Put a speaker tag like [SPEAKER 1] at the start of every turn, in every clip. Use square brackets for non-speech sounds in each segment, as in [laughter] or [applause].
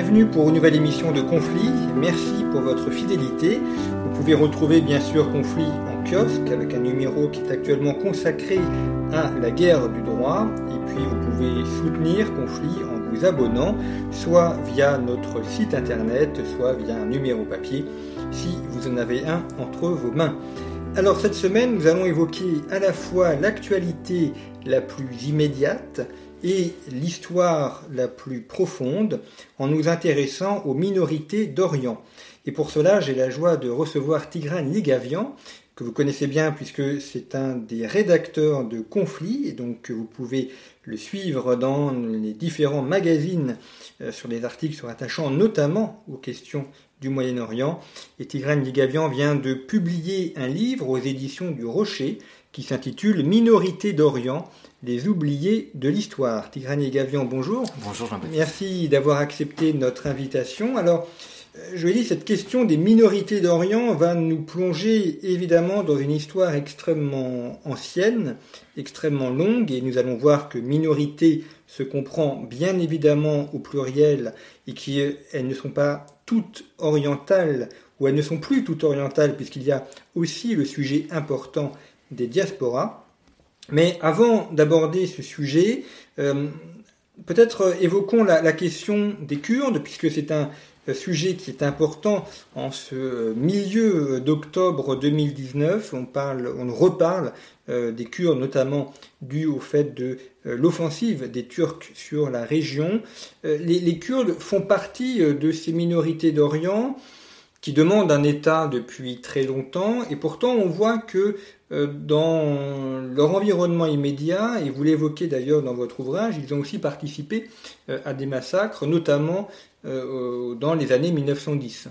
[SPEAKER 1] Bienvenue pour une nouvelle émission de Conflit. Merci pour votre fidélité. Vous pouvez retrouver bien sûr Conflit en kiosque avec un numéro qui est actuellement consacré à la guerre du droit. Et puis vous pouvez soutenir Conflit en vous abonnant, soit via notre site internet, soit via un numéro papier si vous en avez un entre vos mains. Alors cette semaine, nous allons évoquer à la fois l'actualité la plus immédiate, et l'histoire la plus profonde en nous intéressant aux minorités d'Orient. Et pour cela, j'ai la joie de recevoir Tigran Ligavian, que vous connaissez bien puisque c'est un des rédacteurs de Conflits, et donc vous pouvez le suivre dans les différents magazines euh, sur des articles se rattachant notamment aux questions du Moyen-Orient. Et Tigran Ligavian vient de publier un livre aux éditions du Rocher qui s'intitule Minorité d'Orient, les oubliés de l'histoire. Tigrani Gavian, bonjour.
[SPEAKER 2] Bonjour Jean-Baptiste.
[SPEAKER 1] Merci d'avoir accepté notre invitation. Alors, euh, je vais dire, cette question des minorités d'Orient va nous plonger évidemment dans une histoire extrêmement ancienne, extrêmement longue, et nous allons voir que minorité se comprend bien évidemment au pluriel et qu'elles ne sont pas toutes orientales, ou elles ne sont plus toutes orientales, puisqu'il y a aussi le sujet important des diasporas. Mais avant d'aborder ce sujet, euh, peut-être évoquons la, question des Kurdes, puisque c'est un sujet qui est important en ce milieu d'octobre 2019. On, parle, on reparle euh, des Kurdes, notamment dû au fait de euh, l'offensive des Turcs sur la région. les, Kurdes font partie de ces minorités d'Orient qui demandent un État depuis très longtemps, et pourtant on voit que euh, dans leur environnement immédiat, et vous l'évoquez d'ailleurs dans votre ouvrage, ils ont aussi participé euh, à des massacres, notamment euh, dans les années 1910.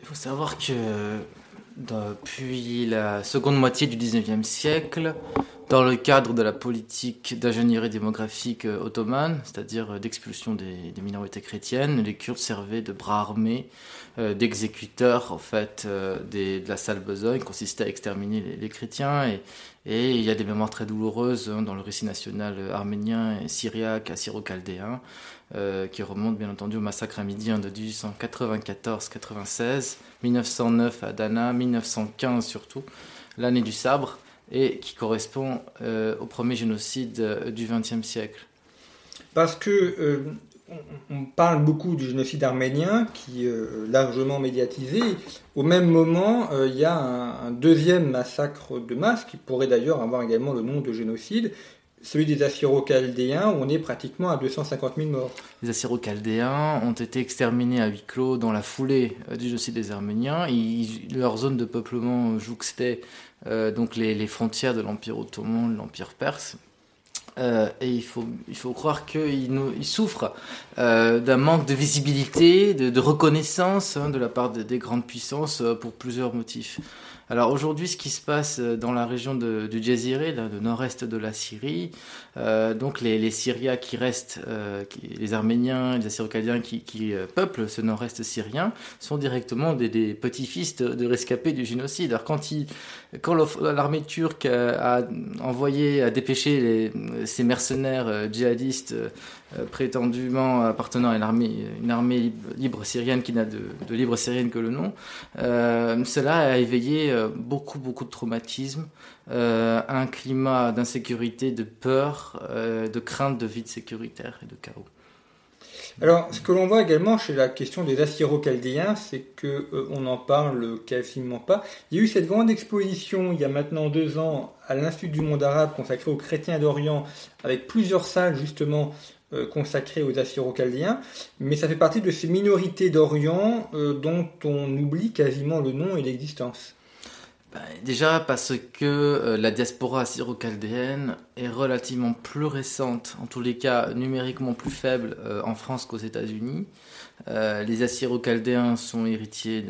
[SPEAKER 2] Il faut savoir que depuis la seconde moitié du 19e siècle, dans le cadre de la politique d'ingénierie démographique ottomane, c'est-à-dire d'expulsion des, minorités chrétiennes, les Kurdes servaient de bras armés euh, d'exécuteurs en fait euh, de la sale besogne consistait à exterminer les, chrétiens et, et, il y a des mémoires très douloureuses hein, dans le récit national arménien et syriaque, assyro-chaldéen euh, qui remontent bien entendu au massacre amidien de 1894-96, 1909 à Dana, 1915 surtout, l'année du sabre et qui correspond au premier génocide du XXe siècle.
[SPEAKER 1] Parce que on parle beaucoup du génocide arménien qui est euh, largement médiatisé. Au même moment, euh, il y a un, deuxième massacre de masse qui pourrait d'ailleurs avoir également le nom de génocide, celui des Assyro-Chaldéens, où on est pratiquement à 250 000 morts.
[SPEAKER 2] Les Assyro-Chaldéens ont été exterminés à huis clos dans la foulée euh, du génocide des Arméniens. leur zone de peuplement jouxtait donc les, les, frontières de l'Empire ottoman, de l'Empire perse. Euh, et il faut, il faut croire qu'il il souffre euh, d'un manque de visibilité, de, reconnaissance hein, de la part des grandes puissances euh, pour plusieurs motifs. Alors aujourd'hui, ce qui se passe euh, dans la région de, du Jaziré, le nord-est de la Syrie, euh, donc les, Syriens qui restent, euh, les Arméniens, les assyro qui, peuplent ce nord-est syrien, sont directement des, petits-fils de, rescapés du génocide. Alors quand, l'armée turque a, envoyé, a dépêché les, ces mercenaires djihadistes prétendument appartenant à une armée, libre syrienne qui n'a de, libre syrienne que le nom, cela a éveillé euh, beaucoup, beaucoup de traumatisme, euh, un climat d'insécurité, de peur, euh, de crainte de vide sécuritaire et de chaos.
[SPEAKER 1] Alors, ce que l'on voit également chez la question des Assyro-Chaldéens, c'est que on n'en parle quasiment pas. Il y a eu cette grande exposition il y a maintenant deux ans à l'Institut du monde arabe consacré aux chrétiens d'Orient, avec plusieurs salles justement consacrée aux Assyro-Chaldéens, mais ça fait partie de ces minorités d'Orient dont on oublie quasiment le nom et l'existence.
[SPEAKER 2] Ben, déjà parce que la diaspora assyro-chaldéenne est relativement plus récente, en tous les cas numériquement plus faible en France qu'aux États-Unis. Euh, les Assyro-Chaldéens sont héritiers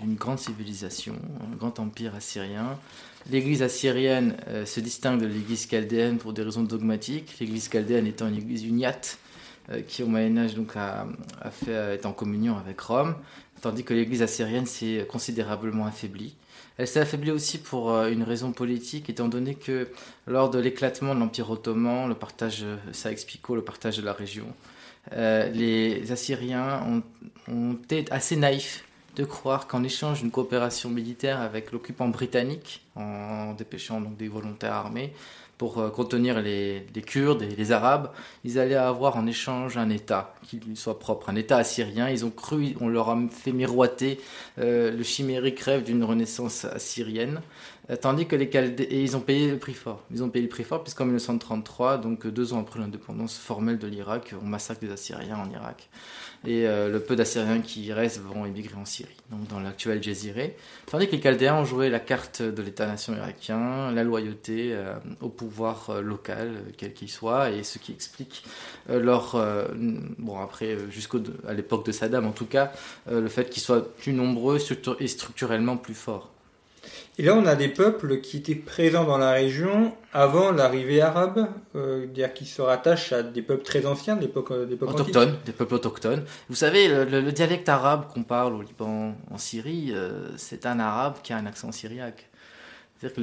[SPEAKER 2] d'une grande civilisation, un grand empire assyrien. L'église assyrienne euh, se distingue de l'église chaldéenne pour des raisons dogmatiques. L'église chaldéenne étant une église uniate euh, qui, au Moyen-Âge, donc, est en communion avec Rome, tandis que l'église assyrienne s'est considérablement affaiblie. Elle s'est affaiblie aussi pour une raison politique, étant donné que lors de l'éclatement de l'Empire ottoman, le partage, ça explique le partage de la région, euh, les Assyriens ont, été assez naïfs de croire qu'en échange d'une coopération militaire avec l'occupant britannique, en dépêchant des volontaires armés pour euh, contenir les, Kurdes et les Arabes, ils allaient avoir en échange un État qui lui soit propre, un État assyrien. Ils ont cru, on leur a fait miroiter euh, le chimérique rêve d'une renaissance assyrienne. Euh, tandis que les Chaldéens, ils ont payé le prix fort. Ils ont payé le prix fort puisqu'en 1933, donc deux ans après l'indépendance formelle de l'Irak, on massacre des Assyriens en Irak. Et euh, le peu d'Assyriens qui restent vont émigrer en Syrie, donc dans l'actuel Jésiré. Tandis que les Chaldéens ont joué la carte de l'État-nation irakien, la loyauté euh, au pouvoir local, quel qu'il soit, et ce qui explique leur, bon après jusqu'à l'époque de Saddam en tout cas, le fait qu'ils soient plus nombreux et structurellement plus forts.
[SPEAKER 1] Et là, on a des peuples qui étaient présents dans la région avant l'arrivée arabe, euh, dire qui se rattachent à des peuples très anciens, des peuples, euh,
[SPEAKER 2] autochtones, des peuples autochtones. Vous savez, le, dialecte arabe qu'on parle au Liban, en Syrie, euh, c'est un arabe qui a un accent syriaque. C'est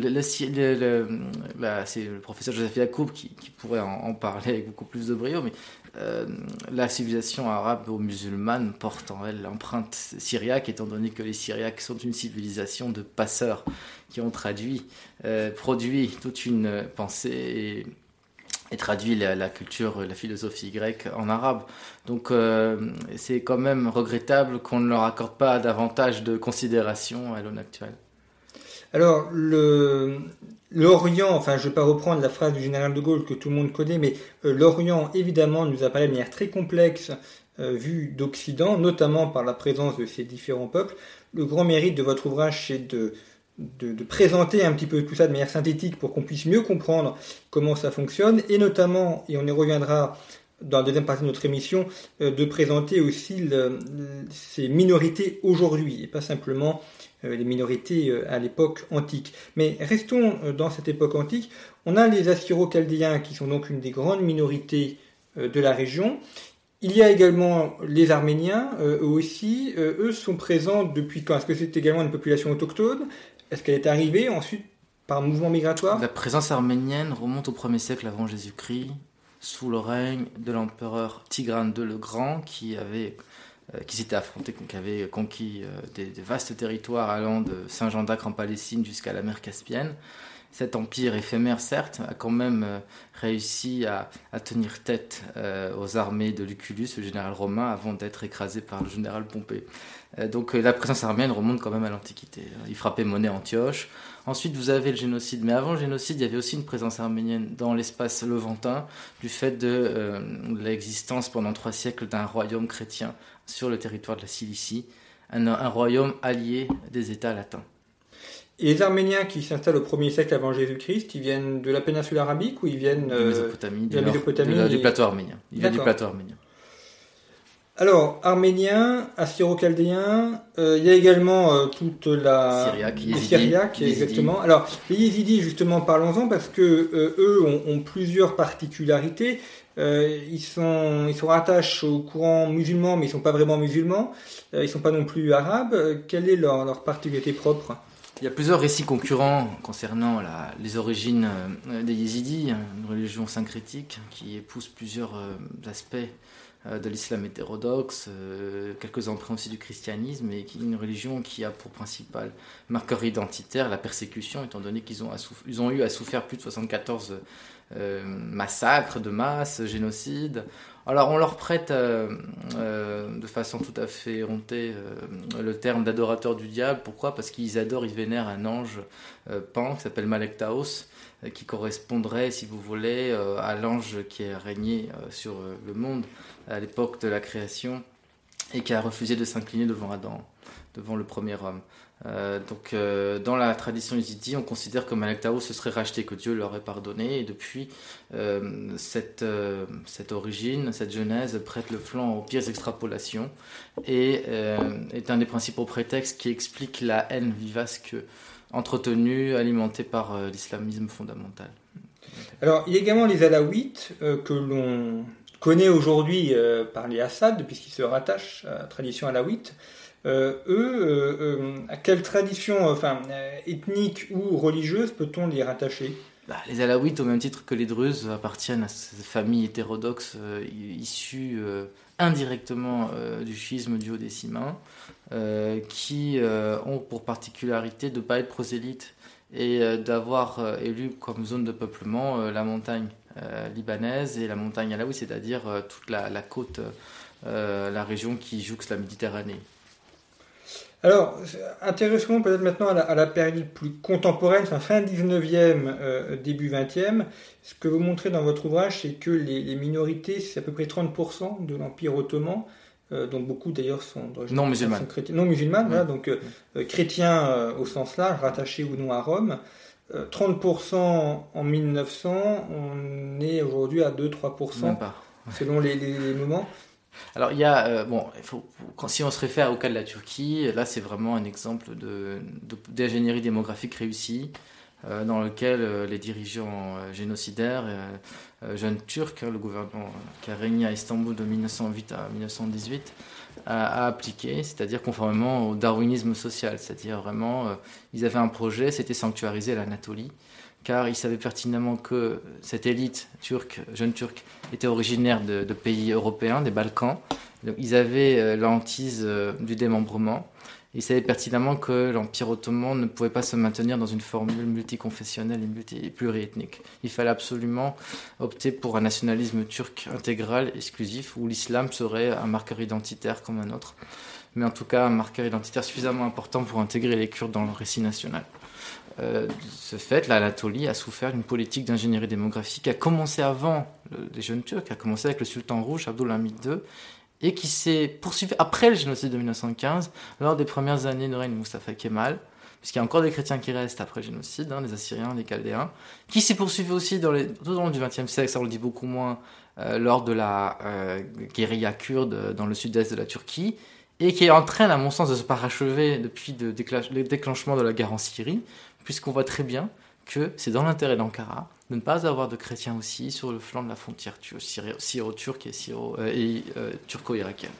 [SPEAKER 2] le professeur Joseph Yacoub qui, pourrait en, parler avec beaucoup plus de brio, mais euh, la civilisation arabe ou musulmane porte en elle l'empreinte syriaque, étant donné que les Syriaques sont une civilisation de passeurs qui ont traduit, euh, produit toute une pensée et, traduit la, culture, la philosophie grecque en arabe. Donc euh, c'est quand même regrettable qu'on ne leur accorde pas davantage de considération à l'heure actuelle.
[SPEAKER 1] Alors, l'Orient, enfin, je ne vais pas reprendre la phrase du général de Gaulle que tout le monde connaît, mais euh, l'Orient, évidemment, nous apparaît de manière très complexe euh, vu d'Occident, notamment par la présence de ces différents peuples. Le grand mérite de votre ouvrage, c'est de, présenter un petit peu tout ça de manière synthétique pour qu'on puisse mieux comprendre comment ça fonctionne, et notamment, et on y reviendra dans la deuxième partie de notre émission, euh, de présenter aussi ces minorités aujourd'hui, et pas simplement les minorités euh, à l'époque antique. Mais restons euh, dans cette époque antique. On a les Assyro-Chaldéens qui sont donc une des grandes minorités de la région. Il y a également les Arméniens, eux aussi. eux sont présents depuis quand? Est-ce que c'est également une population autochtone? Est-ce qu'elle est arrivée ensuite par mouvement migratoire?
[SPEAKER 2] La présence arménienne remonte au 1er siècle avant Jésus-Christ, sous le règne de l'empereur Tigrane II le Grand, qui avait euh, qui s'étaient affrontés, qui avaient conquis euh, des, vastes territoires allant de Saint-Jean d'Acre en Palestine jusqu'à la mer Caspienne. Cet empire éphémère, certes, a quand même euh, réussi à, tenir tête aux armées de Lucullus, le général romain, avant d'être écrasé par le général Pompée. donc la présence arménienne remonte quand même à l'Antiquité. Il frappait monnaie Antioche. Ensuite, vous avez le génocide. Mais avant le génocide, il y avait aussi une présence arménienne dans l'espace levantin, du fait de l'existence pendant trois siècles d'un royaume chrétien sur le territoire de la Cilicie, un, royaume allié des États latins.
[SPEAKER 1] Et les Arméniens qui s'installent au 1er siècle avant Jésus-Christ, ils viennent de la péninsule arabique ou ils viennent
[SPEAKER 2] de Mésopotamie, de, la Mésopotamie du plateau arménien. Ils viennent du plateau arménien.
[SPEAKER 1] Alors, arménien, assyro-chaldéen, euh, il y a également euh, toute la...
[SPEAKER 2] Syriaque,
[SPEAKER 1] exactement. Alors, les Yézidis, justement, parlons-en, parce que euh, eux ont, plusieurs particularités. ils, sont, ils sont rattachés au courant musulman, mais ils ne sont pas vraiment musulmans. ils ne sont pas non plus arabes. quelle est leur, leur particularité propre?
[SPEAKER 2] Il y a plusieurs récits concurrents concernant les origines des Yézidis, une religion syncrétique qui épouse plusieurs aspects de l'islam hétérodoxe, euh, quelques emprunts aussi du christianisme, et une religion qui a pour principal marqueur identitaire la persécution, étant donné qu'ils ont, eu à souffrir plus de 74 massacres de masse, génocide. Alors on leur prête de façon tout à fait hontée le terme d'adorateur du diable. Pourquoi? Parce qu'ils adorent, ils vénèrent un ange pan qui s'appelle Malek Taos, qui correspondrait, si vous voulez, à l'ange qui a régné sur le monde à l'époque de la création et qui a refusé de s'incliner devant Adam, devant le premier homme. Euh, donc, euh, dans la tradition yézidi, on considère que Malek Tao se serait racheté, que Dieu leur ait pardonné, et depuis, euh, cette, cette origine, cette genèse prête le flanc aux pires extrapolations, et est un des principaux prétextes qui explique la haine vivace que, entretenue, alimentée par l'islamisme fondamental.
[SPEAKER 1] Alors, il y a également les Alaouites que l'on connaît aujourd'hui par les Assad, puisqu'ils se rattachent à la tradition alaouite. Euh, eux, euh, euh, à quelle tradition enfin, ethnique ou religieuse peut-on les rattacher?
[SPEAKER 2] Bah, les Alaouites, au même titre que les Druzes, appartiennent à cette famille hétérodoxe issue indirectement du schisme du haut-décimain, qui ont pour particularité de ne pas être prosélytes et d'avoir élu comme zone de peuplement la montagne libanaise et la montagne alaouite, c'est-à-dire toute la, la côte, la région qui jouxte la Méditerranée.
[SPEAKER 1] Alors, intéressons peut-être maintenant à la, période plus contemporaine, fin 19e, euh, début 20e. Ce que vous montrez dans votre ouvrage, c'est que les, minorités, c'est à peu près 30% de l'Empire ottoman, euh, dont beaucoup d'ailleurs sont,
[SPEAKER 2] non musulmanes.
[SPEAKER 1] non musulmanes, donc euh, chrétiens au sens large, rattachés ou non à Rome. 30% en 1900, on est aujourd'hui à 2-3%, selon les, les moments.
[SPEAKER 2] Alors il y a, euh, bon, il faut, si on se réfère au cas de la Turquie, là c'est vraiment un exemple d'ingénierie démographique réussie, euh, dans lequel euh, les dirigeants génocidaires, jeunes turcs, hein, le gouvernement qui a régné à Istanbul de 1908 à 1918, a, appliqué, c'est-à-dire conformément au darwinisme social, c'est-à-dire vraiment, ils avaient un projet, c'était sanctuariser l'Anatolie car ils savaient pertinemment que cette élite turque, jeune turque, était originaire de, pays européens, des Balkans. ils avaient euh, l'antise euh, du démembrement. Ils savaient pertinemment que l'Empire ottoman ne pouvait pas se maintenir dans une formule multiconfessionnelle et, multi pluriethnique. Il fallait absolument opter pour un nationalisme turc intégral, exclusif, où l'islam serait un marqueur identitaire comme un autre, mais en tout cas un marqueur identitaire suffisamment important pour intégrer les Kurdes dans le récit national. Euh, ce fait, l'Anatolie a souffert d'une politique d'ingénierie démographique qui a commencé avant les jeunes Turcs, qui a commencé avec le sultan rouge Abdulhamid II, et qui s'est poursuivi après le génocide de 1915, lors des premières années de règne de Mustafa Kemal, puisqu'il y a encore des chrétiens qui restent après le génocide, hein, les Assyriens, les Chaldéens, qui s'est poursuivi aussi dans les, tout au long du XXe siècle, ça on le dit beaucoup moins, euh, lors de la euh, guérilla kurde dans le sud-est de la Turquie, et qui est en train, à mon sens, de se parachever depuis le déclenchement de la guerre en Syrie, puisqu'on voit très bien que c'est dans l'intérêt d'Ankara de ne pas avoir de chrétiens aussi sur le flanc de la frontière syro-turque et, syro, euh, euh, turco-irakienne.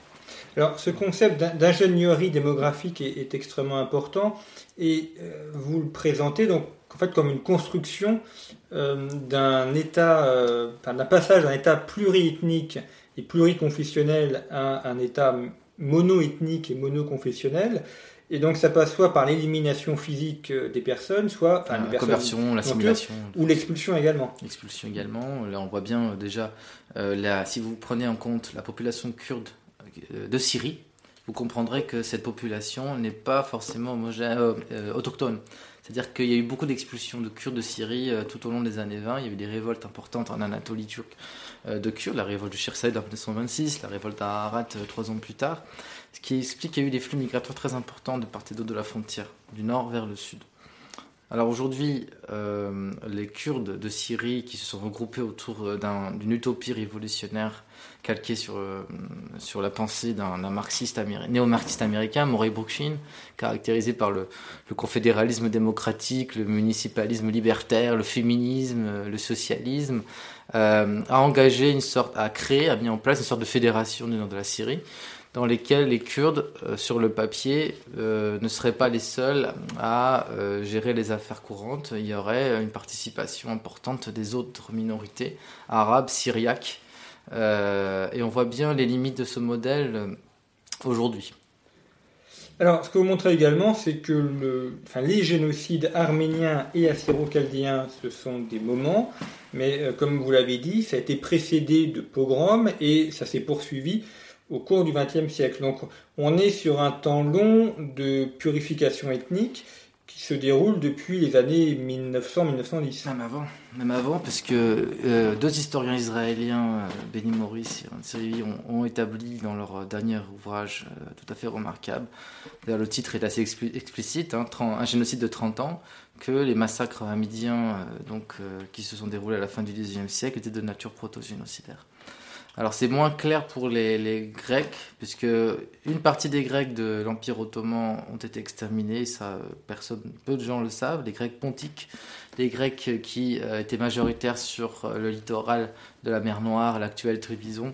[SPEAKER 1] Alors, ce concept d'ingénierie démographique est, extrêmement important et euh, vous le présentez donc en fait comme une construction d'un état, d'un passage d'un état pluriethnique et pluriconfessionnel à un état monoethnique et monoconfessionnel. Et donc ça passe soit par l'élimination physique euh, des personnes, soit
[SPEAKER 2] enfin, la conversion, l'assimilation,
[SPEAKER 1] ou l'expulsion également.
[SPEAKER 2] L'expulsion également. Là, on voit bien euh, déjà, euh, si vous prenez en compte la population kurde de Syrie, vous comprendrez que cette population n'est pas forcément homogène, autochtone. C'est-à-dire qu'il y a eu beaucoup d'expulsions de Kurdes de Syrie tout au long des années 20. Il y a eu des révoltes importantes en Anatolie turque de Kurdes, la révolte du Shirsaïd en 1926, la révolte à Arat trois ans plus tard ce qui explique qu'il y a eu des flux migratoires très importants de part et d'autre de la frontière, du nord vers le sud. Alors aujourd'hui, euh, les Kurdes de Syrie qui se sont regroupés autour euh, d'une utopie révolutionnaire calquée sur, euh, sur la pensée d'un marxiste néo-marxiste américain, Murray Bookchin, caractérisé par le, le, confédéralisme démocratique, le municipalisme libertaire, le féminisme, le socialisme, a engagé une sorte, a créé, a mis en place une sorte de fédération du nord de la Syrie dans lesquels les Kurdes, euh, sur le papier, euh, ne seraient pas les seuls à euh, gérer les affaires courantes. Il y aurait une participation importante des autres minorités arabes, syriaques. et on voit bien les limites de ce modèle aujourd'hui.
[SPEAKER 1] Alors, ce que vous montrez également, c'est que les génocides arméniens et assyro-chaldéens, ce sont des moments, mais comme vous l'avez dit, ça a été précédé de pogroms et ça s'est poursuivi au cours du XXe siècle. Donc on est sur un temps long de purification ethnique qui se déroule depuis les années 1900-1910.
[SPEAKER 2] Même avant, même avant, parce que euh, deux historiens israéliens, euh, Benny Morris et Rantzeri, ont, ont, établi dans leur dernier ouvrage euh, tout à fait remarquable, d'ailleurs le titre est assez explicite, hein, un génocide de 30 ans, que les massacres hamidiens donc, qui se sont déroulés à la fin du XIXe siècle étaient de nature proto-génocidaire. Alors c'est moins clair pour les, Grecs, puisque une partie des Grecs de l'Empire ottoman ont été exterminés, ça personne, peu de gens le savent, les Grecs pontiques, les Grecs qui euh, étaient majoritaires sur euh, le littoral de la mer Noire, l'actuelle Trubizon,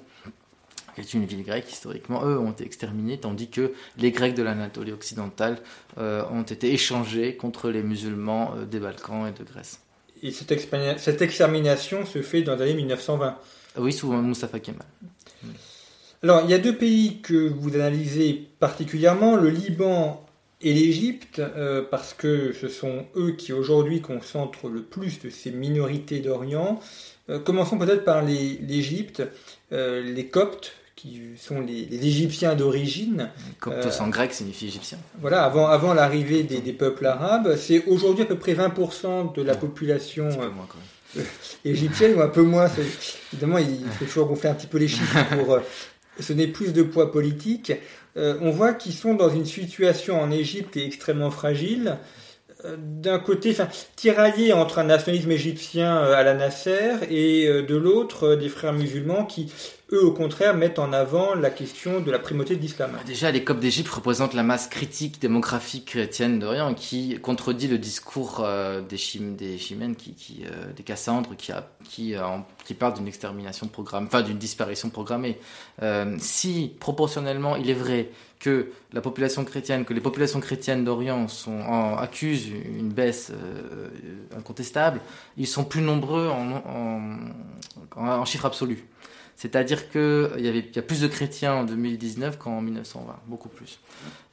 [SPEAKER 2] qui est une ville grecque historiquement, eux ont été exterminés, tandis que les Grecs de l'Anatolie occidentale euh, ont été échangés contre les musulmans des Balkans et de Grèce.
[SPEAKER 1] Et cette extermination se fait dans les années 1920
[SPEAKER 2] oui, sous Mustafa Kemal.
[SPEAKER 1] Alors, il y a deux pays que vous analysez particulièrement, le Liban et l'Égypte, euh, parce que ce sont eux qui aujourd'hui concentrent le plus de ces minorités d'Orient. Euh, commençons peut-être par l'Égypte, euh, les Coptes, qui sont les, Égyptiens d'origine.
[SPEAKER 2] Coptos en grec signifie égyptien.
[SPEAKER 1] Voilà, avant, avant l'arrivée des, des, peuples arabes, c'est aujourd'hui à peu près 20% de la population. Moins, [laughs] égyptienne ou un peu moins. Évidemment, il faut toujours gonfler un petit peu les chiffres [laughs] pour euh, donner plus de poids politique. Euh, on voit qu'ils sont dans une situation en Égypte qui est extrêmement fragile. Euh, d'un côté, tiraillé entre un nationalisme égyptien à la Nasser et de l'autre des frères musulmans qui eux, au contraire, mettent en avant la question de la primauté de l'islam. Bah,
[SPEAKER 2] déjà, les Coptes d'Égypte représentent la masse critique démographique chrétienne d'Orient qui contredit le discours euh, des, chim des chimènes, qui, euh, des Cassandres, qui, euh, parlent d'une extermination programmée, enfin d'une disparition programmée. si, proportionnellement, il est vrai que la population chrétienne, que les populations chrétiennes d'Orient sont en, accusent une baisse incontestable, ils sont plus nombreux en, en, en chiffre absolu. C'est-à-dire qu'il y, avait, y a plus de chrétiens en 2019 qu'en 1920, beaucoup plus.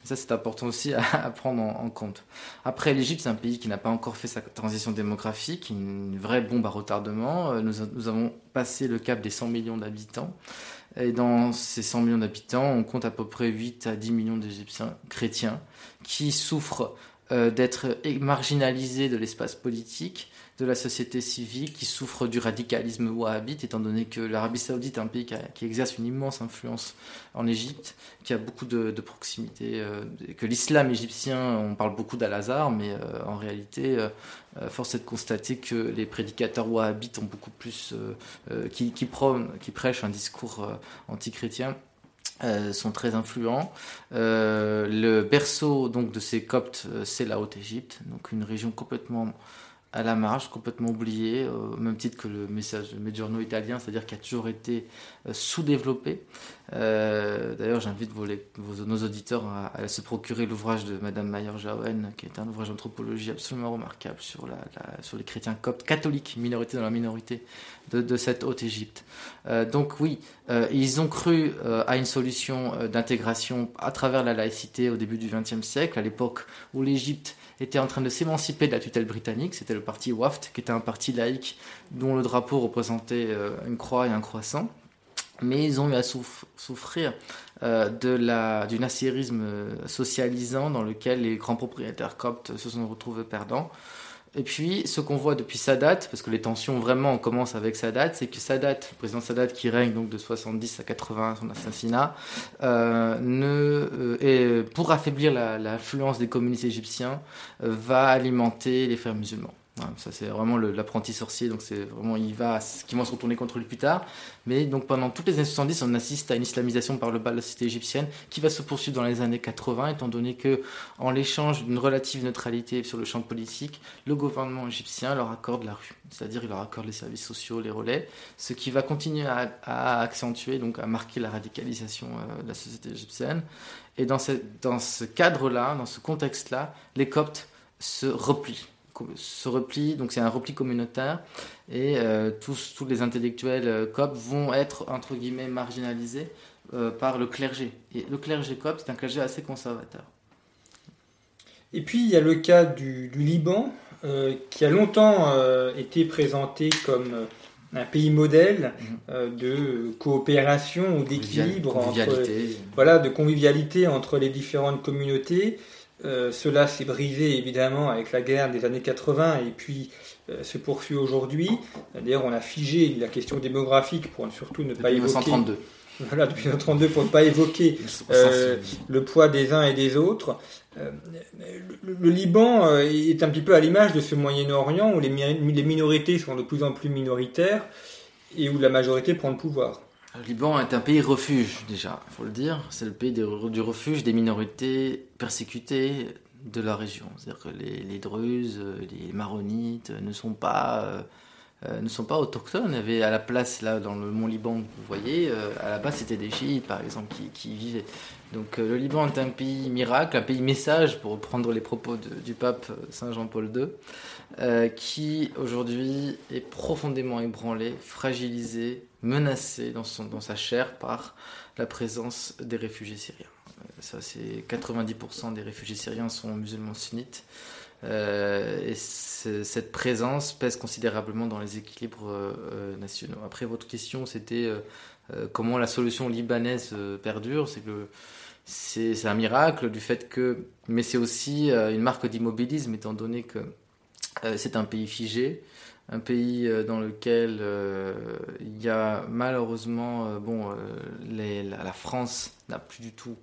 [SPEAKER 2] ça, c'est important aussi à, [laughs] prendre en, compte. Après, l'Égypte, c'est un pays qui n'a pas encore fait sa transition démographique, une vraie bombe à retardement. Euh, nous avons passé le cap des 100 millions d'habitants. Et dans ces 100 millions d'habitants, on compte à peu près 8 à 10 millions d'Égyptiens chrétiens qui souffrent euh, d'être marginalisés de l'espace politique, de la société civile qui souffre du radicalisme wahhabite, étant donné que l'Arabie saoudite est un pays qui, exerce une immense influence en Égypte, qui a beaucoup de, proximité, euh, que l'islam égyptien, on parle beaucoup d'Al-Azhar, mais euh, en réalité, euh, force est de constater que les prédicateurs wahhabites ont beaucoup plus, qui, qui, qui prêchent un discours anti-chrétien. sont très influents. le berceau donc de ces Coptes, c'est la Haute-Égypte, donc une région complètement à la marge, complètement oublié, au même titre que le message de Medgiorno italien, c'est-à-dire qui a toujours été euh, sous-développé. Euh, d'ailleurs, j'invite vos, nos auditeurs à, se procurer l'ouvrage de Madame Mayer-Jaouen, qui est un ouvrage d'anthropologie absolument remarquable sur, la, sur les chrétiens coptes, catholiques, minorité dans la minorité de, cette haute Égypte. Euh, donc oui, ils ont cru à une solution d'intégration à travers la laïcité au début du XXe siècle, à l'époque où l'Égypte était en train de s'émanciper de la tutelle britannique. C'était le parti WAFT, qui était un parti laïque dont le drapeau représentait euh, une croix et un croissant. Mais ils ont eu à souffrir euh, de la, du nasserisme socialisant dans lequel les grands propriétaires coptes se sont retrouvés perdants. Et puis, ce qu'on voit depuis Sadat, parce que les tensions vraiment commencent avec Sadat, c'est que Sadat, le président Sadat qui règne donc de 70 à 80 son assassinat, euh, ne, euh, pour affaiblir l'influence des communistes égyptiens, euh, va alimenter les frères musulmans ça c'est vraiment l'apprenti sorcier, donc c'est vraiment il qui vont se retourner contre lui plus tard. Mais donc pendant toutes les années 70, on assiste à une islamisation par le bas de la société égyptienne qui va se poursuivre dans les années 80, étant donné que en l'échange d'une relative neutralité sur le champ politique, le gouvernement égyptien leur accorde la rue, c'est-à-dire il leur accorde les services sociaux, les relais, ce qui va continuer à, accentuer, donc à marquer la radicalisation euh, de la société égyptienne. Et dans ce, dans ce cadre-là, dans ce contexte-là, les Coptes se replient se donc c'est un repli communautaire, et euh, tous, tous les intellectuels euh, coptes vont être, entre guillemets, marginalisés euh, par le clergé. Et le clergé copte, c'est un clergé assez conservateur.
[SPEAKER 1] Et puis il y a le cas du, Liban, qui a longtemps été présenté comme un pays modèle mhm. de coopération ou d'équilibre entre voilà de convivialité entre les différentes communautés. Cela s'est brisé évidemment avec la guerre des années 80 et puis se poursuit aujourd'hui. D'ailleurs, on a figé la question démographique pour surtout ne pas évoquer.
[SPEAKER 2] 1932. [laughs]
[SPEAKER 1] Voilà, depuis 1932 pour ne pas évoquer le poids des uns et des autres. Euh, le, Liban euh, est un petit peu à l'image de ce Moyen-Orient où les, minorités sont de plus en plus minoritaires et où la majorité prend le pouvoir.
[SPEAKER 2] Le Liban est un pays refuge déjà, il faut le dire. C'est le pays du refuge des minorités persécutées de la région. C'est-à-dire que les, les, Druzes, les Maronites ne sont pas euh, ne sont pas autochtones. Il y avait à la place, là, dans le mont Liban, vous voyez, euh, à la base, c'était des chiites, par exemple, qui, vivaient. Donc euh, le Liban est un pays miracle, un pays message, pour reprendre les propos du pape Saint Jean-Paul II, qui aujourd'hui est profondément ébranlé, fragilisé, menacé dans, son, dans sa chair par la présence des réfugiés syriens. ça, c'est 90% des réfugiés syriens sont musulmans sunnites. Euh, et cette présence pèse considérablement dans les équilibres euh, euh, nationaux. Après, votre question, c'était comment la solution libanaise perdure. C'est que c'est un miracle du fait que, mais c'est aussi une marque d'immobilisme étant donné que c'est un pays figé, un pays dans lequel il y a malheureusement, bon, la France n'a plus du tout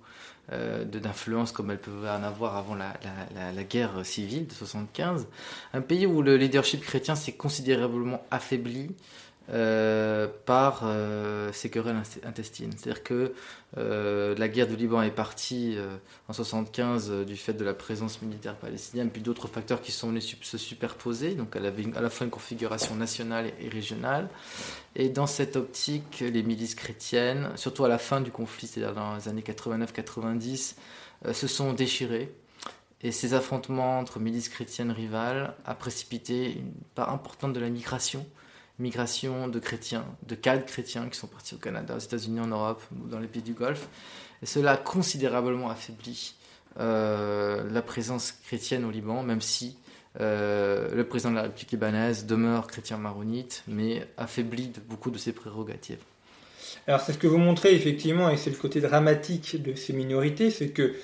[SPEAKER 2] euh, d'influence comme elle pouvait en avoir avant la, la, guerre civile de 75. Un pays où le leadership chrétien s'est considérablement affaibli euh, par euh, ces querelles intestines. C'est-à-dire que euh, la guerre du Liban est partie en 75 du fait de la présence militaire palestinienne, puis d'autres facteurs qui sont venus se superposer. Donc elle avait à la fois une configuration nationale et régionale. Et dans cette optique, les milices chrétiennes, surtout à la fin du conflit, c'est-à-dire dans les années 89-90, se sont déchirées. Et ces affrontements entre milices chrétiennes rivales a précipité une part importante de la migration migration de chrétiens, de cadres chrétiens qui sont partis au Canada, aux États-Unis, en Europe, ou dans les pays du Golfe. Et cela a considérablement affaibli euh, la présence chrétienne au Liban, même si euh, le président de la République libanaise demeure chrétien maronite, mais affaibli beaucoup de ses prérogatives.
[SPEAKER 1] Alors c'est ce que vous montrez effectivement, et c'est le côté dramatique de ces minorités, c'est que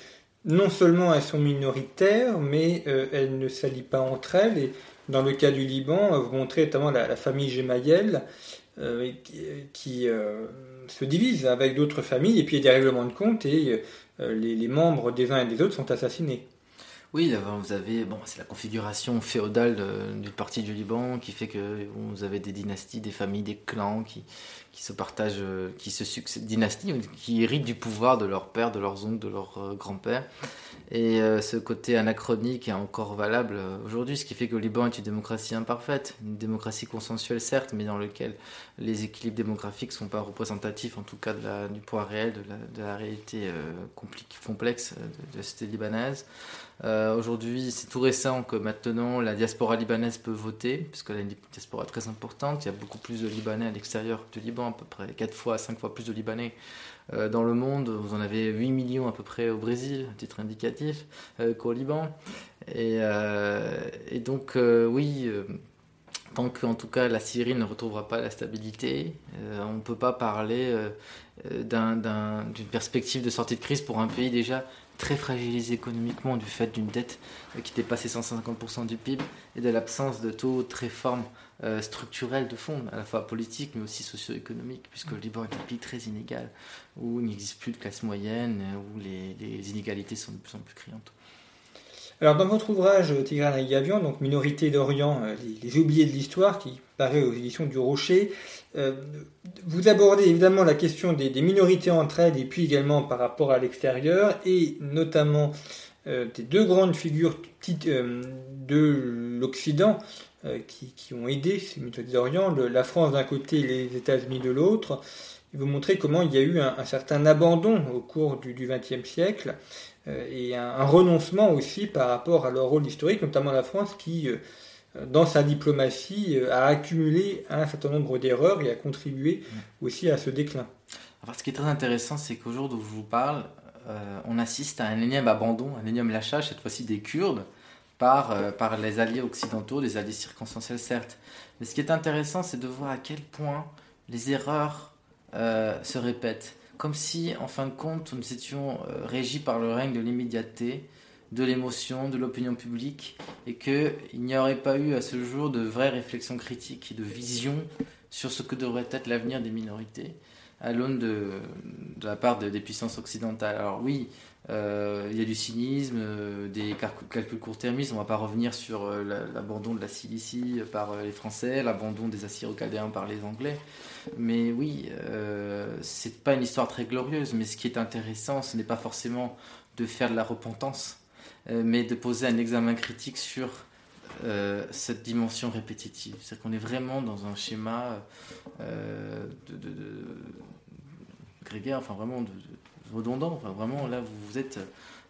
[SPEAKER 1] non seulement elles sont minoritaires, mais euh, elles ne s'allient pas entre elles, dans le cas du Liban, vous montrez notamment la, famille Gemayel euh, qui, euh, se divise avec d'autres familles et puis il y a des règlements de compte et euh, les, membres des uns et des autres sont assassinés.
[SPEAKER 2] Oui, vous avez, bon, c'est la configuration féodale du parti du Liban qui fait que vous avez des dynasties, des familles, des clans qui, qui se partagent, qui se succèdent, dynasties, qui héritent du pouvoir de leur père, de leurs oncles, de leurs grands-pères. Et euh, ce côté anachronique est encore valable euh, aujourd'hui, ce qui fait que le Liban est une démocratie imparfaite, une démocratie consensuelle certes, mais dans laquelle les équilibres démographiques ne sont pas représentatifs, en tout cas du poids réel, de la, réalité euh, complexe de, la société libanaise. aujourd'hui, c'est tout récent que maintenant la diaspora libanaise peut voter, puisqu'elle a une diaspora très importante. Il y a beaucoup plus de Libanais à l'extérieur du Liban, à peu près 4 fois, 5 fois plus de Libanais dans le monde, vous en avez 8 millions à peu près au Brésil, à titre indicatif, euh, qu'au Liban. Et, euh, donc, oui, tant qu'en tout cas la Syrie ne retrouvera pas la stabilité, on ne peut pas parler d'une perspective de sortie de crise pour un pays déjà très fragilisé économiquement du fait d'une dette qui dépassait 150% du PIB et de l'absence de taux de réforme euh, structurelle de fond, à la fois politique mais aussi socio-économique, puisque le Liban est un pays très inégal, où il n'existe plus de classe moyenne, où les, inégalités sont de plus en plus criantes.
[SPEAKER 1] Alors dans votre ouvrage Tigran Gavion, donc Minorité d'Orient, euh, les, oubliés de l'histoire, qui paraît aux éditions du Rocher, euh, vous abordez évidemment la question des, minorités entre elles et puis également par rapport à l'extérieur et notamment euh, des deux grandes figures de l'Occident qui, ont aidé ces minorités d'Orient, la France d'un côté et les États-Unis de l'autre. Et vous montrez comment il y a eu un, certain abandon au cours du XXe siècle euh, et un, renoncement aussi par rapport à leur rôle historique, notamment la France qui, euh, dans sa diplomatie, euh, a accumulé un certain nombre d'erreurs et a contribué aussi à ce déclin.
[SPEAKER 2] ce qui est très intéressant, c'est qu'au jour où je vous parle, on assiste à un énième abandon, un énième lâchage, cette fois-ci des Kurdes, par, par les alliés occidentaux, des alliés circonstanciels certes. Mais ce qui est intéressant, c'est de voir à quel point les erreurs se répètent. Comme si, en fin de compte, nous étions régis par le règne de l'immédiateté, de l'émotion, de l'opinion publique, et qu'il n'y aurait pas eu à ce jour de vraie réflexion critique, de vision sur ce que devrait être l'avenir des minorités à l'aune de, la part des puissances occidentales. Alors oui, euh, il y a du cynisme, euh, des calculs court-termistes. On ne va pas revenir sur euh, l'abandon de la Cilicie par les Français, l'abandon des Assyro-Chaldéens par les Anglais. Mais oui, c'est pas une histoire très glorieuse. Mais ce qui est intéressant, ce n'est pas forcément de faire de la repentance, mais de poser un examen critique sur cette dimension répétitive. C'est-à-dire qu'on est vraiment dans un schéma de, grégaire, enfin vraiment de, redondant. Enfin vraiment, là, vous, êtes,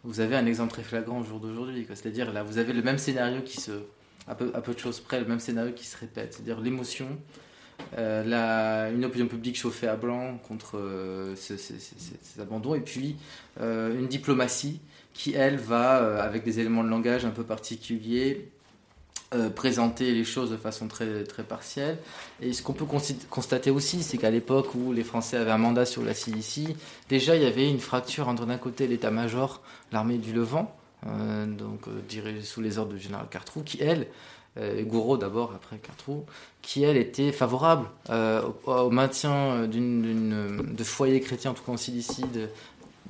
[SPEAKER 2] vous avez un exemple très flagrant au jour d'aujourd'hui. C'est-à-dire, là, vous avez le même scénario qui se, à peu, peu de choses près, le même scénario qui se répète. C'est-à-dire l'émotion, euh, une opinion publique chauffée à blanc contre euh, ces, abandons, et puis euh, une diplomatie qui, elle, va, avec des éléments de langage un peu particuliers, euh, présenter les choses de façon très, très partielle. Et ce qu'on peut constater aussi, c'est qu'à l'époque où les Français avaient un mandat sur la Cilicie, déjà il y avait une fracture entre d'un côté l'état-major, l'armée du Levant, euh, donc euh, sous les ordres du général Cartrou, qui elle, Gouraud d'abord, après Cartrou, qui elle était favorable au, maintien de foyers chrétiens, en tout cas en Cilicie,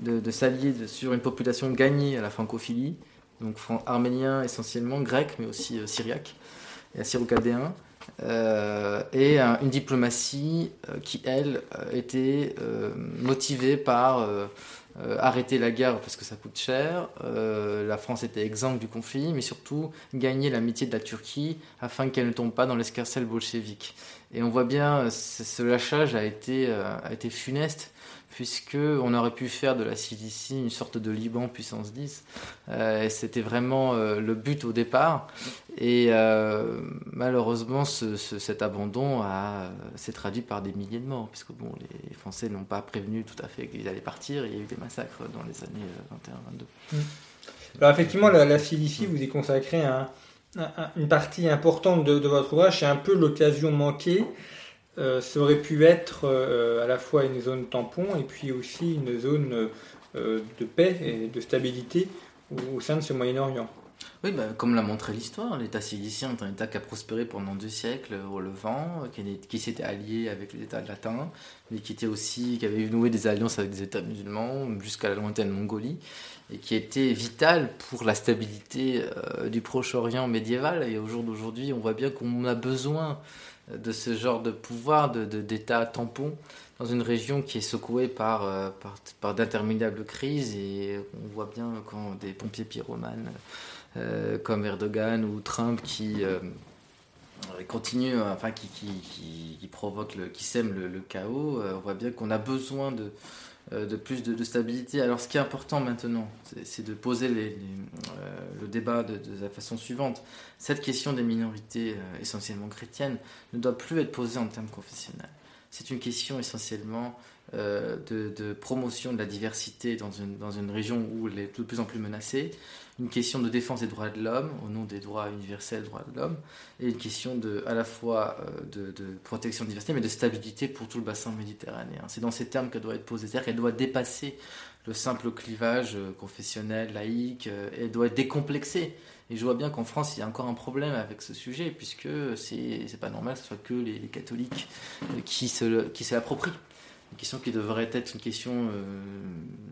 [SPEAKER 2] de, de s'allier sur une population gagnée à la francophilie donc arménien essentiellement, grec, mais aussi euh, syriaque et assyro-chaldéen. Euh, et une diplomatie euh, qui, elle, était motivée par arrêter la guerre parce que ça coûte cher, la France était exempte du conflit, mais surtout gagner l'amitié de la Turquie afin qu'elle ne tombe pas dans l'escarcelle bolchevique. Et on voit bien, ce lâchage a été, a été funeste puisque on aurait pu faire de la Cilicie une sorte de Liban puissance 10. Euh, c'était vraiment euh, le but au départ. Et euh, malheureusement, cet abandon s'est traduit par des milliers de morts, puisque bon, les Français n'ont pas prévenu tout à fait qu'ils allaient partir. Il y a eu des massacres dans les années 21-22.
[SPEAKER 1] Mmh. Alors effectivement, la, la Cilicie, vous y consacrez une partie importante de, de votre ouvrage. C'est un peu l'occasion manquée euh, ça aurait pu être euh, à la fois une zone tampon et puis aussi une zone euh, de paix et de stabilité au, sein de ce Moyen-Orient.
[SPEAKER 2] Oui, bah, comme l'a montré l'histoire, l'État silicien est un État qui a prospéré pendant deux siècles au Levant, qui, s'était allié avec les États latins, mais qui était aussi, qui avait noué des alliances avec des États musulmans jusqu'à la lointaine Mongolie, et qui était vital pour la stabilité du Proche-Orient médiéval. Et au jour d'aujourd'hui, on voit bien qu'on a besoin de ce genre de pouvoir, d'État de, tampon, dans une région qui est secouée par, euh, par, d'interminables crises. Et on voit bien quand des pompiers pyromanes euh, comme Erdogan ou Trump qui euh, continuent, enfin qui, qui, qui, provoquent, le, chaos, on voit bien qu'on a besoin de, plus de, stabilité. Alors ce qui est important maintenant, c'est de poser le débat de, la façon suivante. Cette question des minorités essentiellement chrétiennes ne doit plus être posée en termes confessionnels. C'est une question essentiellement euh, de, promotion de la diversité dans une région où elle est de plus en plus menacée, une question de défense des droits de l'homme au nom des droits universels, droits de l'homme, et une question de, à la fois euh, de, protection de diversité, mais de stabilité pour tout le bassin méditerranéen. C'est dans ces termes qu'elle doit être posée, c'est-à-dire qu'elle doit dépasser le simple clivage euh, confessionnel, laïque, elle doit être décomplexée. Et je vois bien qu'en France, il y a encore un problème avec ce sujet, puisque c'est pas normal que ce soit que les, catholiques euh, qui se, qui l'approprient. Une question qui devrait être une question euh,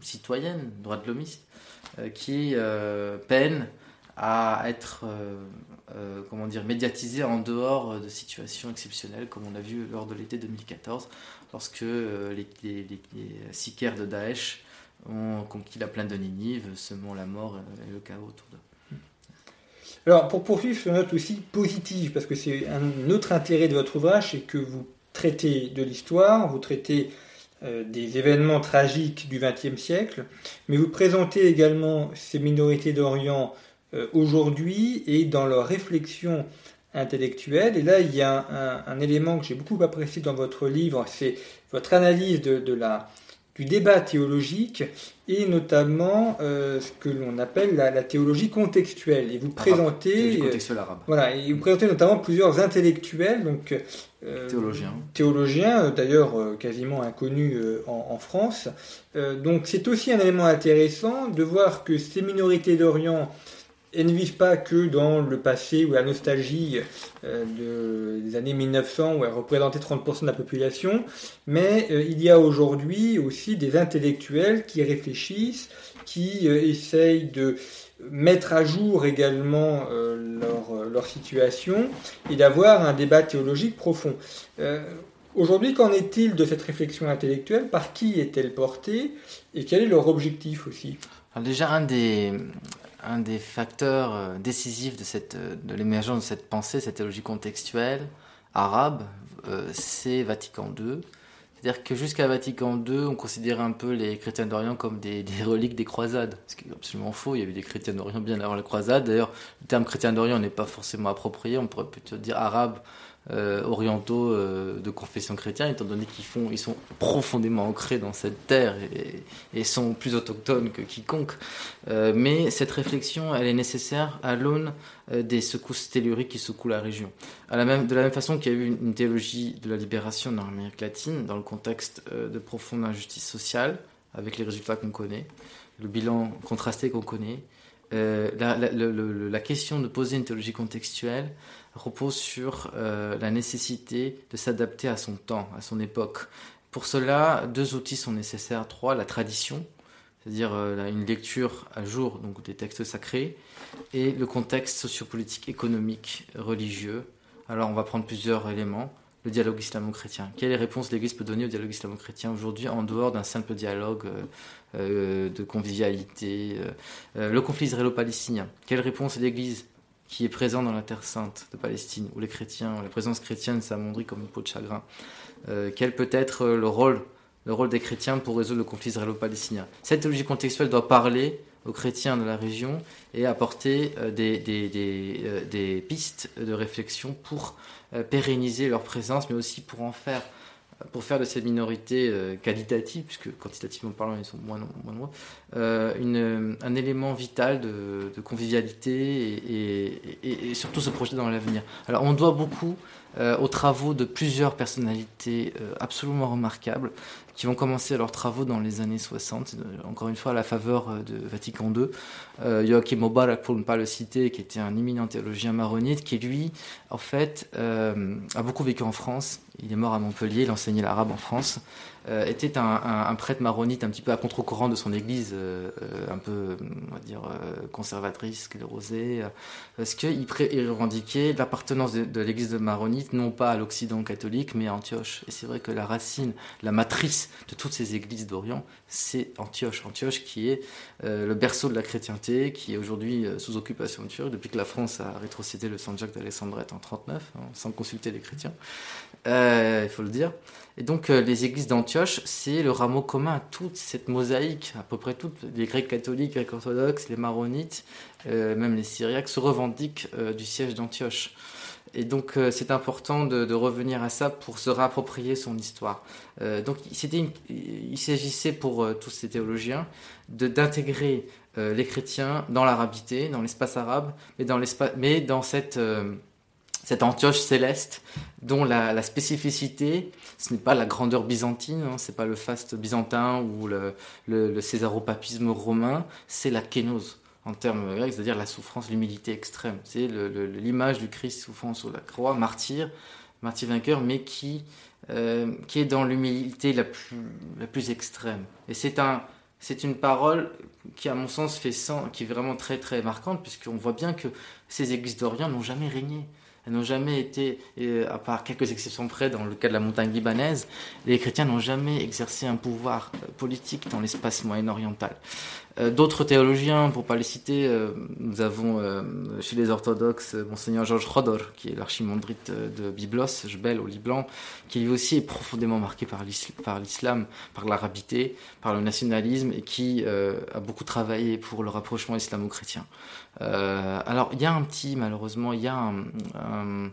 [SPEAKER 2] citoyenne, droit de l'homiste, euh, qui peine à être comment dire, médiatisée en dehors de situations exceptionnelles, comme on l'a vu lors de l'été 2014, lorsque les, les, sicaires de Daesh ont conquis la plaine de Ninive, semant la mort et le chaos autour d'eux.
[SPEAKER 1] Alors, pour poursuivre sur une note aussi positive, parce que c'est un autre intérêt de votre ouvrage, c'est que vous traitez de l'histoire, vous traitez euh, des événements tragiques du XXe siècle, mais vous présentez également ces minorités d'Orient euh, aujourd'hui et dans leur réflexion intellectuelle. Et là, il y a un, élément que j'ai beaucoup apprécié dans votre livre, c'est votre analyse de, la, du débat théologique et notamment euh, ce que l'on appelle la, théologie contextuelle. Et vous présentez, voilà, et vous présentez notamment plusieurs intellectuels, donc
[SPEAKER 2] théologiens,
[SPEAKER 1] théologiens d'ailleurs quasiment inconnus en, en, France. donc c'est aussi un élément intéressant de voir que ces minorités d'Orient elles ne vivent pas que dans le passé ou la nostalgie euh, des années 1900 où elles représentaient 30% de la population, mais euh, il y a aujourd'hui aussi des intellectuels qui réfléchissent, qui euh, essayent de mettre à jour également leur, leur, situation et d'avoir un débat théologique profond. Aujourd'hui, qu'en est-il de cette réflexion intellectuelle? Par qui est-elle portée? Et quel est leur objectif aussi?
[SPEAKER 2] Déjà, un des, un des facteurs euh, décisifs euh, de l'émergence de cette pensée, cette théologie contextuelle arabe, euh, c'est Vatican II. C'est-à-dire que jusqu'à Vatican II, on considérait un peu les chrétiens d'Orient comme des, reliques des croisades. Ce qui est absolument faux. Il y avait des chrétiens d'Orient bien avant la croisade. D'ailleurs, le terme chrétien d'Orient n'est pas forcément approprié. On pourrait plutôt dire arabe euh, orientaux euh, de confession chrétienne, étant donné qu'ils font, ils sont profondément ancrés dans cette terre et, sont plus autochtones que quiconque. Euh, mais cette réflexion, elle est nécessaire à l'aune des secousses telluriques qui secouent la région. De la même façon qu'il y a eu une, théologie de la libération dans l'Amérique latine, dans le contexte de profonde injustice sociale, avec les résultats qu'on connaît, le bilan contrasté qu'on connaît, la, question de poser une théologie contextuelle, repose sur euh, la nécessité de s'adapter à son temps, à son époque. Pour cela, deux outils sont nécessaires. Trois, la tradition, c'est-à-dire euh, une lecture à jour donc des textes sacrés, et le contexte sociopolitique, économique, religieux. Alors on va prendre plusieurs éléments. Le dialogue islamo-chrétien. Quelle réponse l'Église peut donner au dialogue islamo-chrétien aujourd'hui en dehors d'un simple dialogue euh, de convivialité Le conflit israélo-palestinien? Quelle réponse l'Église qui est présent dans la Terre sainte de Palestine, où les chrétiens, la présence chrétienne s'amondrit comme une peau de chagrin. Euh, quel peut être le rôle, le rôle des chrétiens pour résoudre le conflit israélo-palestinien? Cette théologie contextuelle doit parler aux chrétiens de la région et apporter euh, des, des, euh, des, pistes de réflexion pour pérenniser leur présence, mais aussi pour en faire pour faire de ces minorités euh, qualitatives, puisque quantitativement parlant, ils sont moins, nombreux, euh, une, un élément vital de, convivialité et, surtout se projeter dans l'avenir. Alors on doit beaucoup euh, aux travaux de plusieurs personnalités absolument remarquables qui vont commencer leurs travaux dans les années 60, encore une fois à la faveur de Vatican II. Joachim Mubarak, pour ne pas le citer, qui était un éminent théologien maronite, qui lui, en fait, a beaucoup vécu en France il est mort à Montpellier, il enseignait l'arabe en France, euh, était un, prêtre maronite un petit peu à contre-courant de son église, euh, euh, un peu, on va dire, conservatrice, sclérosée, parce qu'il revendiquait l'appartenance de, l'église de maronite non pas à l'Occident catholique, mais à Antioche? Et c'est vrai que la racine, la matrice de toutes ces églises d'Orient, c'est Antioche. Antioche qui est le berceau de la chrétienté, qui est aujourd'hui sous occupation turque, depuis que la France a rétrocédé le Saint-Jacques d'Alexandrette en 39, hein, sans consulter les chrétiens. Il faut le dire. Et donc les églises d'Antioche, c'est le rameau commun à toute cette mosaïque, à peu près toutes les Grecs catholiques, Grecs orthodoxes, les Maronites, euh, même les Syriaques se revendiquent du siège d'Antioche. Et donc c'est important de, revenir à ça pour se réapproprier son histoire. donc il s'agissait pour tous ces théologiens d'intégrer les chrétiens dans l'arabité, dans l'espace arabe, mais dans, mais dans cette cette Antioche céleste, dont la, spécificité, ce n'est pas la grandeur byzantine, hein, c'est pas le faste byzantin ou le, césaropapisme romain, c'est la kénose en termes grecs, c'est-à-dire la souffrance, l'humilité extrême. C'est l'image du Christ souffrant sur la croix, martyr, martyr vainqueur, mais qui, euh, est dans l'humilité la plus, extrême. Et c'est une parole qui, à mon sens, fait sens, qui est vraiment très très marquante, puisqu'on voit bien que ces églises d'Orient n'ont jamais régné. Elles n'ont jamais été, à part quelques exceptions près dans le cas de la montagne libanaise, les chrétiens n'ont jamais exercé un pouvoir euh, politique dans l'espace moyen-oriental. Euh, d'autres théologiens, pour pas les citer, euh, nous avons euh, chez les orthodoxes monseigneur Georges Rodor, qui est l'archimandrite de Byblos, Jbel au Liban, qui lui aussi est profondément marqué par l'islam, par l'arabité, par le nationalisme, et qui a beaucoup travaillé pour le rapprochement islamo-chrétien. alors il y a un petit, malheureusement, il y a un,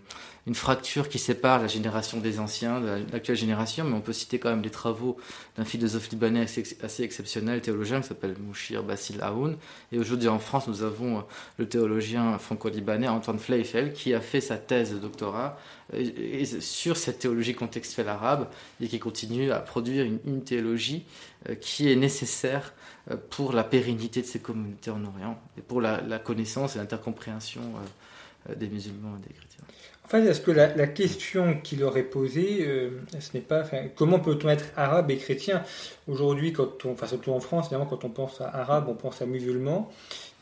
[SPEAKER 2] une fracture qui sépare la génération des anciens de l'actuelle génération, mais on peut citer quand même les travaux d'un philosophe libanais assez, exceptionnel, théologien, qui s'appelle Mouchir Bassil Aoun. Et aujourd'hui en France, nous avons euh, le théologien franco-libanais Antoine Fleifel, qui a fait sa thèse de doctorat euh, sur cette théologie contextuelle arabe et qui continue à produire une, théologie euh, qui est nécessaire pour la pérennité de ces communautés en Orient et pour la, connaissance et l'intercompréhension des musulmans et des chrétiens.
[SPEAKER 1] Fait, est-ce que la, question qu'il aurait posée, euh, ce n'est pas comment peut-on être arabe et chrétien? Aujourd'hui, quand on, enfin surtout en France, évidemment, quand on pense à arabe, on pense à musulman,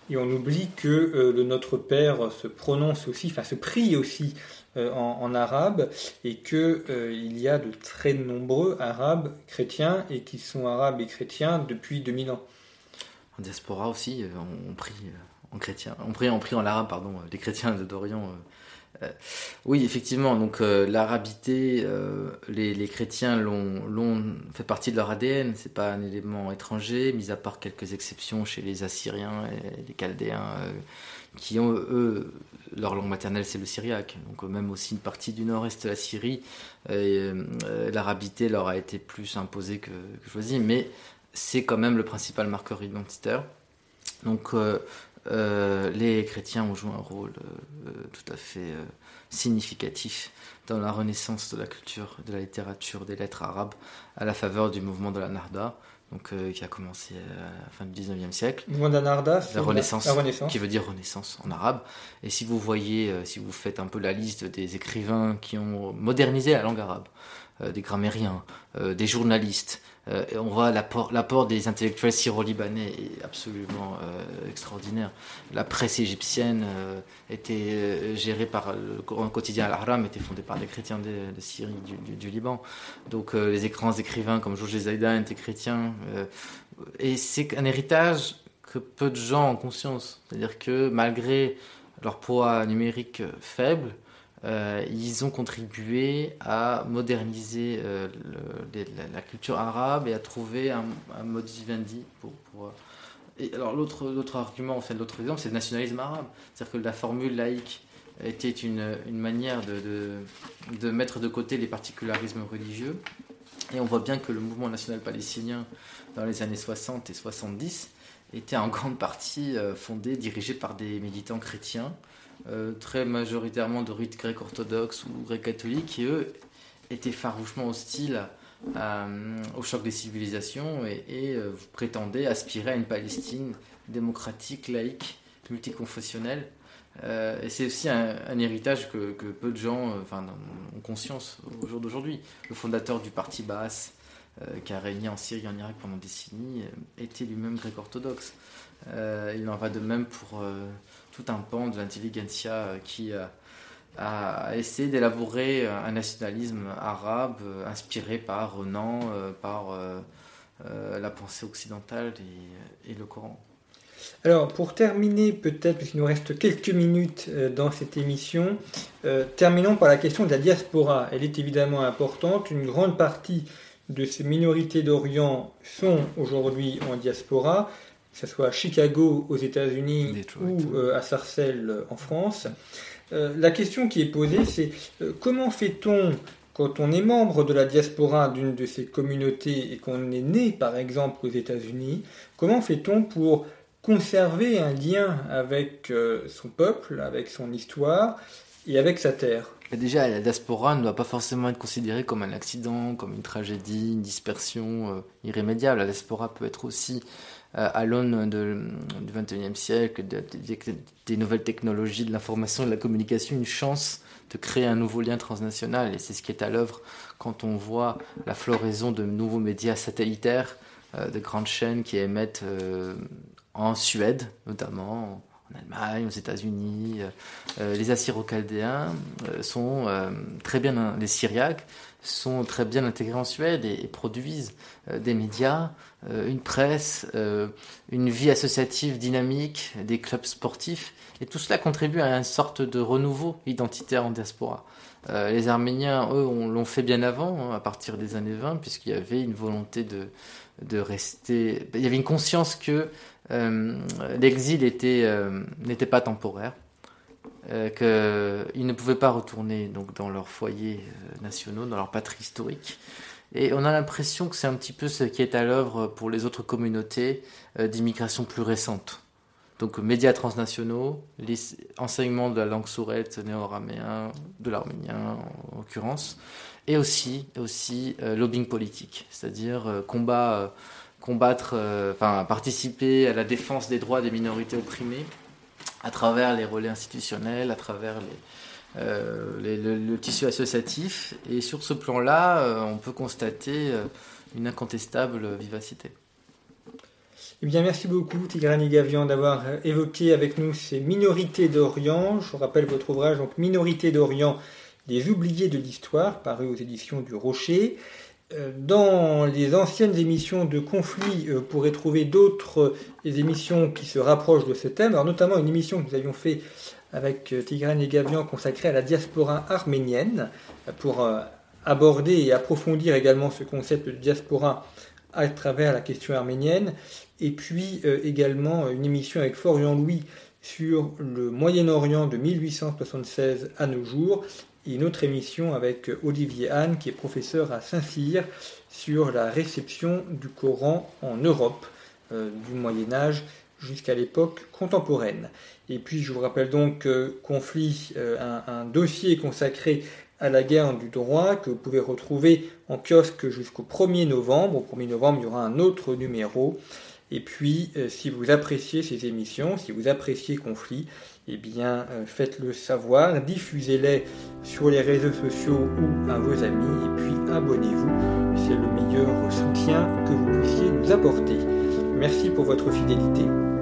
[SPEAKER 1] et on oublie que euh, Notre Père se prononce aussi, enfin se prie aussi euh, en, arabe, et que il y a de très nombreux arabes chrétiens et qui sont arabes et chrétiens depuis 2000 ans.
[SPEAKER 2] En diaspora aussi, on, prie en chrétien, on prie, en arabe, pardon, les chrétiens d'Orient oui, effectivement. Donc euh, l'arabité, euh, les, chrétiens l'ont fait partie de leur ADN. C'est pas un élément étranger, mis à part quelques exceptions chez les Assyriens et les Chaldéens, qui ont eux leur langue maternelle, c'est le syriaque. Donc même aussi une partie du nord-est de la Syrie, l'arabité leur a été plus imposée que, que choisie, mais c'est quand même le principal marqueur identitaire. Donc euh, les chrétiens ont joué un rôle euh, tout à fait euh, significatif dans la renaissance de la culture, de la littérature, des lettres arabes à la faveur du mouvement de la Narda, donc, qui a commencé à la fin du 19e siècle.
[SPEAKER 1] Le mouvement de la Narda,
[SPEAKER 2] la renaissance, la renaissance, qui veut dire renaissance en arabe. Et si vous voyez, si vous faites un peu la liste des écrivains qui ont modernisé la langue arabe, des grammairiens, des journalistes, euh, on voit l'apport des intellectuels syro-libanais est absolument euh, extraordinaire. La presse égyptienne euh, était gérée par le quotidien Al-Ahram, était fondé par des chrétiens de, Syrie, du, Liban. Donc les grands écrivains comme Georges Zaidan étaient chrétiens. et c'est un héritage que peu de gens ont conscience. C'est-à-dire que malgré leur poids numérique faible, euh, ils ont contribué à moderniser euh, la, culture arabe et à trouver un, un modus vivendi euh, alors l'autre argument, enfin l'autre exemple, c'est le nationalisme arabe, c'est-à-dire que la formule laïque était une, manière de, mettre de côté les particularismes religieux, et on voit bien que le mouvement national palestinien dans les années 60 et 70 était en grande partie fondé, dirigé par des militants chrétiens euh, très majoritairement de rite grec orthodoxe ou grec catholique, qui eux étaient farouchement hostiles euh, au choc des civilisations et, euh, prétendaient aspirer à une Palestine démocratique, laïque, multiconfessionnelle. et c'est aussi un, héritage que, peu de gens ont conscience au jour d'aujourd'hui. Le fondateur du parti Baas, qui a régné en Syrie et en Irak pendant des décennies, était lui-même grec orthodoxe. il en va de même pour tout un pan de l'intelligentsia euh, qui euh, a essayé d'élaborer un nationalisme arabe euh, inspiré par Renan, par la pensée occidentale et, le Coran.
[SPEAKER 1] Alors, pour terminer, peut-être, puisqu'il nous reste quelques minutes dans cette émission, terminons par la question de la diaspora. Elle est évidemment importante. Une grande partie de ces minorités d'Orient sont aujourd'hui en diaspora que ce soit à Chicago aux États-Unis ou euh, à Sarcelles euh, en France. Euh, la question qui est posée, c'est comment fait-on quand on est membre de la diaspora d'une de ces communautés et qu'on est né par exemple aux États-Unis, comment fait-on pour conserver un lien avec son peuple, avec son histoire et avec sa terre?
[SPEAKER 2] Déjà, la diaspora ne doit pas forcément être considérée comme un accident, comme une tragédie, une dispersion irrémédiable. La diaspora peut être aussi à l'aune du XXIe siècle, des nouvelles technologies, de l'information et de la communication, une chance de créer un nouveau lien transnational. Et c'est ce qui est à l'œuvre quand on voit la floraison de nouveaux médias satellitaires, euh, de grandes chaînes qui émettent euh, en Suède notamment, en Allemagne, aux États-Unis. les Assyro-Chaldéens sont très bien, les Syriaques sont très bien intégrés en Suède et, produisent euh, des médias, euh, une presse, euh, une vie associative dynamique, des clubs sportifs. Et tout cela contribue à une sorte de renouveau identitaire en diaspora. les Arméniens, eux, l'ont fait bien avant, hein, à partir des années 20, puisqu'il y avait une volonté de, de rester... Il y avait une conscience que l'exil n'était pas temporaire qu'ils ne pouvaient pas retourner donc dans leurs foyers nationaux, dans leur patrie historique. Et on a l'impression que c'est un petit peu ce qui est à l'œuvre pour les autres communautés d'immigration plus récentes. Donc médias transnationaux, les enseignements de la langue sourette néo-araméen, de l'arménien en l'occurrence, et aussi, aussi lobbying politique, c'est-à-dire combattre, euh, enfin participer à la défense des droits des minorités opprimées à travers les relais institutionnels, à travers les, euh, le, tissu associatif. Et sur ce plan-là, euh, on peut constater une incontestable vivacité.
[SPEAKER 1] Eh bien, merci beaucoup, Tigrani Gavian, d'avoir évoqué avec nous ces minorités d'Orient. Je rappelle votre ouvrage, donc Minorités d'Orient, des oubliés de l'histoire, paru aux éditions du Rocher. Euh, dans les anciennes émissions de conflit, euh, vous pourrez trouver d'autres euh, émissions qui se rapprochent de ce thème, alors notamment une émission que nous avions fait avec Tigran et Gavian consacrée à la diaspora arménienne, pour aborder et approfondir également ce concept de diaspora à travers la question arménienne, et puis également une émission avec Florian Louis sur le Moyen-Orient de 1876 à nos jours, une autre émission avec Olivier Hahn, qui est professeur à Saint-Cyr, sur la réception du Coran en Europe, euh, du Moyen Âge jusqu'à l'époque contemporaine. Et puis je vous rappelle donc Conflit, euh, un, dossier consacré à la guerre du droit que vous pouvez retrouver en kiosque jusqu'au 1er novembre. Au 1er novembre, il y aura un autre numéro. Et puis, euh, si vous appréciez ces émissions, si vous appréciez Conflit, eh bien, euh, faites-le savoir, diffusez-les sur les réseaux sociaux ou à vos amis, et puis abonnez-vous. C'est le meilleur soutien que vous puissiez nous apporter. Merci pour votre fidélité